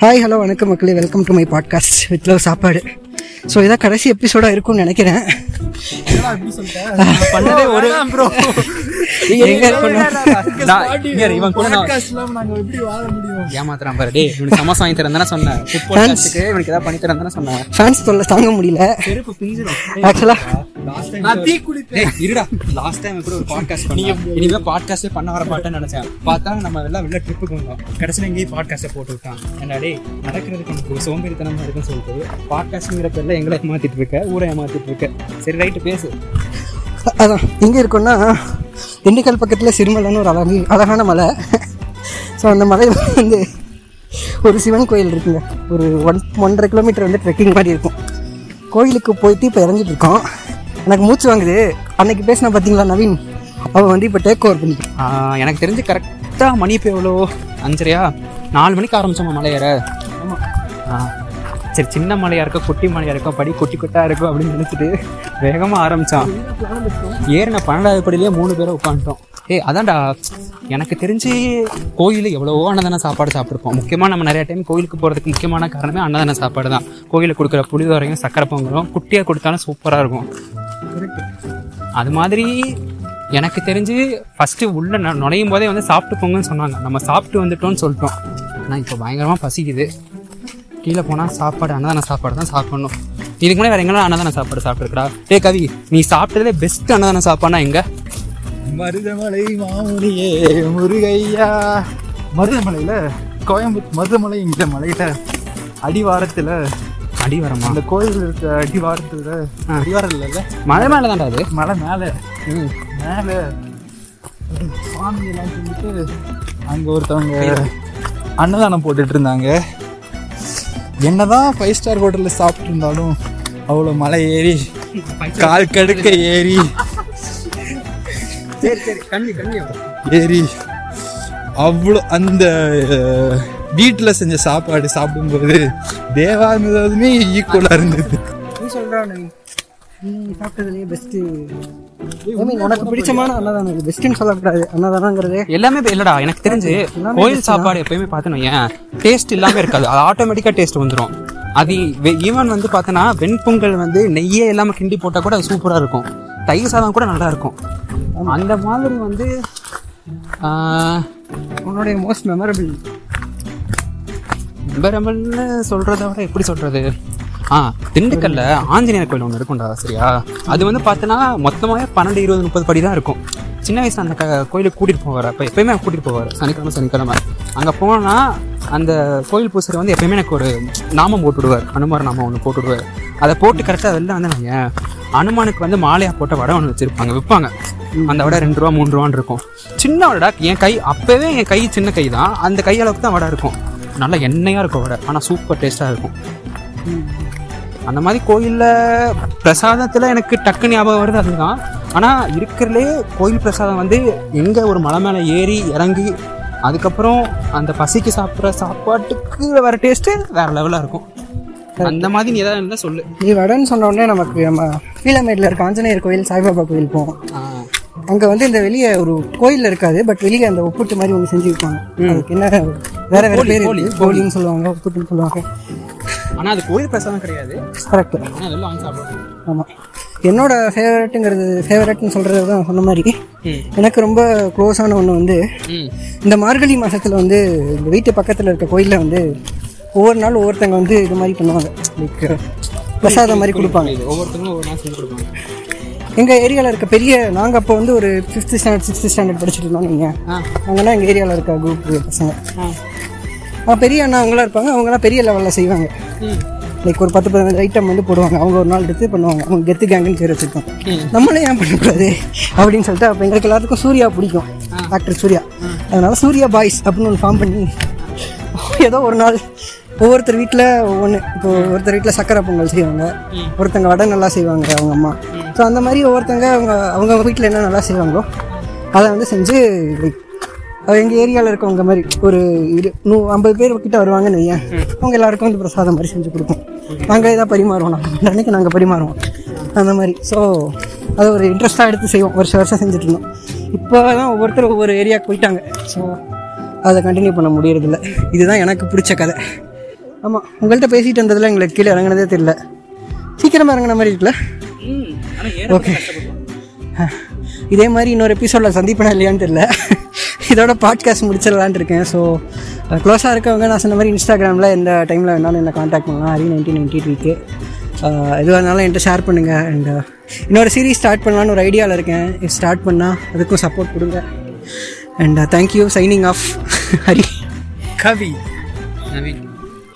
Hi hello வணக்கம் மக்களே. Welcome to my podcast with love சாப்பாடு. ஸோ இதான் கடைசி எபிசோடாக இருக்கும்னு நினைக்கிறேன். பண்ணதே ஒரு ப்ரோ எங்க ஏமாத்துறான் பாரு டேய் இவனுக்கு சமோசா வாங்கி தரேன் தானே சொன்னேன் பால்காஸ்ட்டுக்கு இவனுக்கு ஏதாவது பண்ணி தரேன் தானே சொன்னேன். ஃபேன்ஸ் தொல்லை தாங்க முடியல. ஆக்சுவலாக நான் டீ குடித்தேன் இருடா. லாஸ்ட் டைம் கூட ஒரு பாட்காஸ்ட் பண்ணீங்க இனிமே பாட்காஸ்டே பண்ண வர மாட்டேன்னு நினைச்சேன். பார்த்தா நம்ம எல்லாம் வெளில ட்ரிப்புக்கு வந்தோம். கடைசியில் எங்கேயும் பாட்காஸ்ட்டை போட்டு விட்டான். என்ன டேய் நடக்கிறதுக்கு எனக்கு சோம்பேறித்தனமா இருக்குன்னு சொல்லிட்டு பாட்காஸ்ட்ங்கிற பேர்ல எங்களை ஏமாத்திட்டு இருக்க ஊரை ஏமாத்திட்டு இருக்க. சரி ரைட்டு பேசு. அதான் எங்கே இருக்கோம்னா திண்டுக்கல் பக்கத்தில் சிறுமலைன்னு ஒரு அழகு அழகான மலை. ஸோ அந்த மலையில் வந்து ஒரு சிவன் கோயில் இருக்குங்க. ஒரு ஒன் ஒன்றரை கிலோமீட்டர் வந்து ட்ரெக்கிங் மாதிரி இருக்கும். கோயிலுக்கு போயிட்டு இப்போ இறங்கிட்டு இருக்கோம். எனக்கு மூச்சு வாங்குது. அன்னைக்கு பேசின பார்த்தீங்களா நவீன்? அவன் வந்து இப்போ டேக் ஓவர் ஆஹ் எனக்கு தெரிஞ்சு கரெக்டாக மணி இப்போ எவ்வளோ? அஞ்சரையா? நாலு மணிக்கு ஆரம்பிச்சோமா மலை ஏற? ஆ. சரி சின்ன மலையா இருக்கும் குட்டி மலையா இருக்கும் படி குட்டி குட்டா இருக்கும் அப்படின்னு நினைச்சிட்டு வேகமா ஆரம்பிச்சான். ஏறின பன்னெண்டாவது படியிலேயே மூணு பேரை உட்காந்துட்டோம். ஏய் அதான்டா எனக்கு தெரிஞ்சு கோயில் எவ்வளவோ அன்னதான சாப்பாடு சாப்பிட்ருப்போம் முக்கியமாக நம்ம நிறைய டைம் கோயிலுக்கு போகிறதுக்கு முக்கியமான காரணமே அன்னதான சாப்பாடு தான் கோயிலுக்கு கொடுக்குற புளிதோரையும் சக்கரை பொங்கலும் குட்டியாக கொடுத்தாலும் சூப்பராக இருக்கும். அது மாதிரி எனக்கு தெரிஞ்சு ஃபர்ஸ்ட் உள்ள நு- நுழையும் போதே வந்து சாப்பிட்டு போங்கன்னு சொன்னாங்க. நம்ம சாப்பிட்டு வந்துட்டோம்னு சொல்லிட்டோம். ஆனால் இப்போ பயங்கரமாக பசிக்குது. கீழே போனால் சாப்பாடு அன்னதான சாப்பாடு தான் சாப்பிடணும். இதுக்கு முன்னாடி வேற எங்கெல்லாம் அன்னதான சாப்பாடு சாப்பிட்டுருக்கா ஏ கவி நீ சாப்பிட்டதுலே பெஸ்ட் அன்னதான சாப்பாடுனா எங்க? மருதமலை மாமுனியே முருகையா. மருதமலையில கோயம்புத்தூர் மருதமலை இந்த மலையில அடிவாரத்துல அடிவரமா? அந்த கோயில் இருக்க அடிவாரத்துல அடிவாரம் இல்லைல்ல? மழை மேலே தான்டா அது. மலை மேல. மேல. சுவாமி எல்லாம் சொல்லிட்டு அங்க ஒருத்தவங்க அன்னதானம் போட்டுட்டு இருந்தாங்க. என்னதான் ஃபைவ் ஸ்டார் ஹோட்டல்ல சாப்பிட்டு இருந்தாலும் அவ்வளோ மலை ஏறி கால் கடுக்க ஏறி சரி சரி. கண்ணி கண்ணி ஏறி அவ்வளோ அந்த வீட்டில் செஞ்ச சாப்பாடு சாப்பிடும்போது தேவாமிரதமே ஈக்குவலாக இருந்தது. நீ சொல்கிறா நவீன் நீ சாப்பிட்டதுலேயே பெஸ்ட்டு உனக்கு பிடிச்சமான அன்னதானம் இது. பெஸ்ட்டுன்னு சொல்லக்கூடாது. அன்னதானங்கிறது எல்லாமே இல்லடா எனக்கு தெரிஞ்சு கோயில் சாப்பாடு எப்பயுமே பார்த்தோன்னு ஏன் டேஸ்ட் இல்லாம இருக்காது. அது ஆட்டோமேட்டிக்கா டேஸ்ட் வந்துடும் அது ஈவன் வந்து பார்த்தோன்னா வெண்பொங்கல் வந்து நெய்யே இல்லாம கிண்டி போட்டா கூட அது சூப்பரா இருக்கும். தயிர் சாதம் கூட நல்லா இருக்கும். அந்த மாதிரி வந்து உன்னுடைய மோஸ்ட் மெமரபிள் மெமரபிள்னு சொல்கிறத விட எப்படி சொல்கிறது ஆ திண்டுக்கல்ல ஆஞ்சநேயர் கோயில் ஒன்று இருக்கும்டா சரியா? அது வந்து பார்த்தோன்னா மொத்தமாகவே பன்னெண்டு இருபது முப்பது படி தான் இருக்கும். சின்ன வயசு அந்த க- கோயிலுக்கு கூட்டிகிட்டு போவார் அப்போ எப்பயுமே கூட்டிகிட்டு போவார் சனிக்கிழமை சனிக்கிழமை. அங்கே போனால் அந்த கோயில் பூசரி வந்து எப்பயுமே எனக்கு ஒரு நாமம் போட்டுடுவார் அனுமார் நாமம் ஒன்று போட்டுடுவார். அதை போட்டு கரெக்டாக வெளில வந்து நான் அனுமானுக்கு வந்து மாலையாக போட்ட வடை ஒன்று வச்சுருப்பாங்க விற்பாங்க அந்த வடை ரெண்டு ரூபா மூணு ரூபான்னு இருக்கும். சின்ன வடை என் கை அப்போவே என் கை சின்ன கை தான் அந்த கை அளவுக்கு தான் வடை இருக்கும். நல்லா எண்ணெயாக இருக்கும் வடை ஆனால் சூப்பர் டேஸ்ட்டாக இருக்கும். அந்த மாதிரி கோயிலில் பிரசாதத்தில் எனக்கு டக்கு ஞாபகம் வருது அதுதான். ஆனால் இருக்கிறதுலே கோயில் பிரசாதம் வந்து எங்கே ஒரு மலை மேலே ஏறி இறங்கி அதுக்கப்புறம் அந்த பசிக்கு சாப்பிட்ற சாப்பாட்டுக்கு வர டேஸ்ட்டு வேற லெவலாக இருக்கும். அந்த மாதிரி நீ ஏதாவது இருந்தா சொல்லு. நீ வடன்னு சொன்ன உடனே நமக்கு நம்ம கீழமேட்டில் இருக்க ஆஞ்சநேயர் கோயில் சாய்பாபா கோயில் போவோம். அங்கே வந்து இந்த வெளியே ஒரு கோயில் இருக்காது பட் வெளியே அந்த ஒப்புட்டு மாதிரி ஒன்று செஞ்சு வைப்பாங்க அதுக்கு என்ன வேற வேற பேர் கோழின்னு சொல்லுவாங்க ஒப்புட்டுன்னு சொல்லுவாங்க. ஆனால் அது கோயில் பிரசாதம் கிடையாது. கரெக்ட் ஆமாம் என்னோட ஃபேவரட்டுங்கிறது ஃபேவரட்னு சொல்கிறது தான் சொன்ன மாதிரி. எனக்கு ரொம்ப க்ளோஸான ஒன்று வந்து இந்த மார்கழி மாதத்தில் வந்து இந்த வீட்டு பக்கத்தில் இருக்க கோயிலில் வந்து ஒவ்வொரு நாள் ஒவ்வொருத்தங்க வந்து இது மாதிரி பண்ணுவாங்க. லைக் பிரசாதம் மாதிரி கொடுப்பாங்க. ஒவ்வொருத்தங்களும் ஒவ்வொரு நாள் செஞ்சு கொடுப்பாங்க. எங்கள் ஏரியாவில் இருக்க பெரிய நாங்கள் அப்போ வந்து ஒரு ஃபிஃப்த் ஸ்டாண்டர்ட் சிக்ஸ்த் ஸ்டாண்டர்ட் படிச்சுட்டு இருந்தோம் நீங்கள் ஆ. நாங்கள்லாம் எங்கள் ஏரியாவில் இருக்க குரூப் பசங்க. ஆ, பெரிய அண்ணா அவங்களாம் இருப்பாங்க. அவங்களாம் பெரிய லெவலில் செய்வாங்க. லைக் ஒரு பத்து பதினஞ்சு ஐட்டம் வந்து போடுவாங்க. அவங்க ஒரு நாள் எடுத்து பண்ணுவாங்க. அவங்க கெத்து கேங்குன்னு பேர் வச்சுருக்கோம். நம்மளே ஏன் பண்ணக்கூடாது? அப்படின்னு சொல்லிட்டு அப்போ எங்களுக்கு எல்லாத்துக்கும் சூர்யா பிடிக்கும். ஆக்டர் சூர்யா. அதனால சூர்யா பாய்ஸ் அப்படின்னு ஒன்று ஃபார்ம் பண்ணி ஏதோ ஒரு நாள் ஒவ்வொருத்தர் வீட்டில் ஒவ்வொன்று இப்போ ஒருத்தர் வீட்டில் சக்கரை பொங்கல் செய்வாங்க. ஒருத்தங்க வடை நல்லா செய்வாங்க அவங்க அம்மா. ஸோ அந்த மாதிரி ஒவ்வொருத்தங்க அவங்க அவங்க வீட்டில் என்ன நல்லா செய்வாங்களோ அதை வந்து செஞ்சு லைக் எங்கள் ஏரியாவில் இருக்கவங்க மாதிரி ஒரு இரு நூ ஐம்பது பேர் கிட்ட வருவாங்கன்னு வையேன். அவங்க எல்லாருக்கும் வந்து பிரசாதம் மாதிரி செஞ்சு கொடுப்போம். நாங்கள் இதாக பரிமாறுவோம். நாங்கள் அன்னைக்கு நாங்கள் பரிமாறுவோம். அந்த மாதிரி. ஸோ அதை ஒரு இன்ட்ரெஸ்ட்டாக எடுத்து செய்வோம். வருஷம் வருஷம் செஞ்சுட்டு இருந்தோம். இப்போ தான் ஒவ்வொருத்தர் ஒவ்வொரு ஏரியாவுக்கு போயிட்டாங்க. ஸோ அதை கண்டினியூ பண்ண முடியறதில்ல. இதுதான் எனக்கு பிடிச்ச கதை. ஆமாம் உங்கள்கிட்ட பேசிகிட்டு இருந்ததில் எங்களுக்கு கீழே இறங்குனதே தெரியல. சீக்கிரமாக இறங்குன மாதிரி இருக்குல்ல? ஓகே இதே மாதிரி இன்னொரு எபிசோடில் சந்திப்பேனா இல்லையான்னு தெரியல. இதோட பாட்காஸ்ட் முடிச்சிடலான் இருக்கேன். ஸோ க்ளோஸாக இருக்கவங்க நான் சொன்ன மாதிரி இன்ஸ்டாகிராமில் எந்த டைமில் வேணாலும் என்ன காண்டாக்ட் பண்ணலாம். ஹரி நைன்டீன் நைன்டி த்ரீக்கு எதுவாக இருந்தாலும் என்கிட்ட ஷேர் பண்ணுங்கள் அண்ட் இன்னொரு சீரீஸ் ஸ்டார்ட் பண்ணலான்னு ஒரு ஐடியாவில் இருக்கேன். ஸ்டார்ட் பண்ணால் அதுக்கும் சப்போர்ட் கொடுங்க. And thank you signing off Hari Kavi. Naveen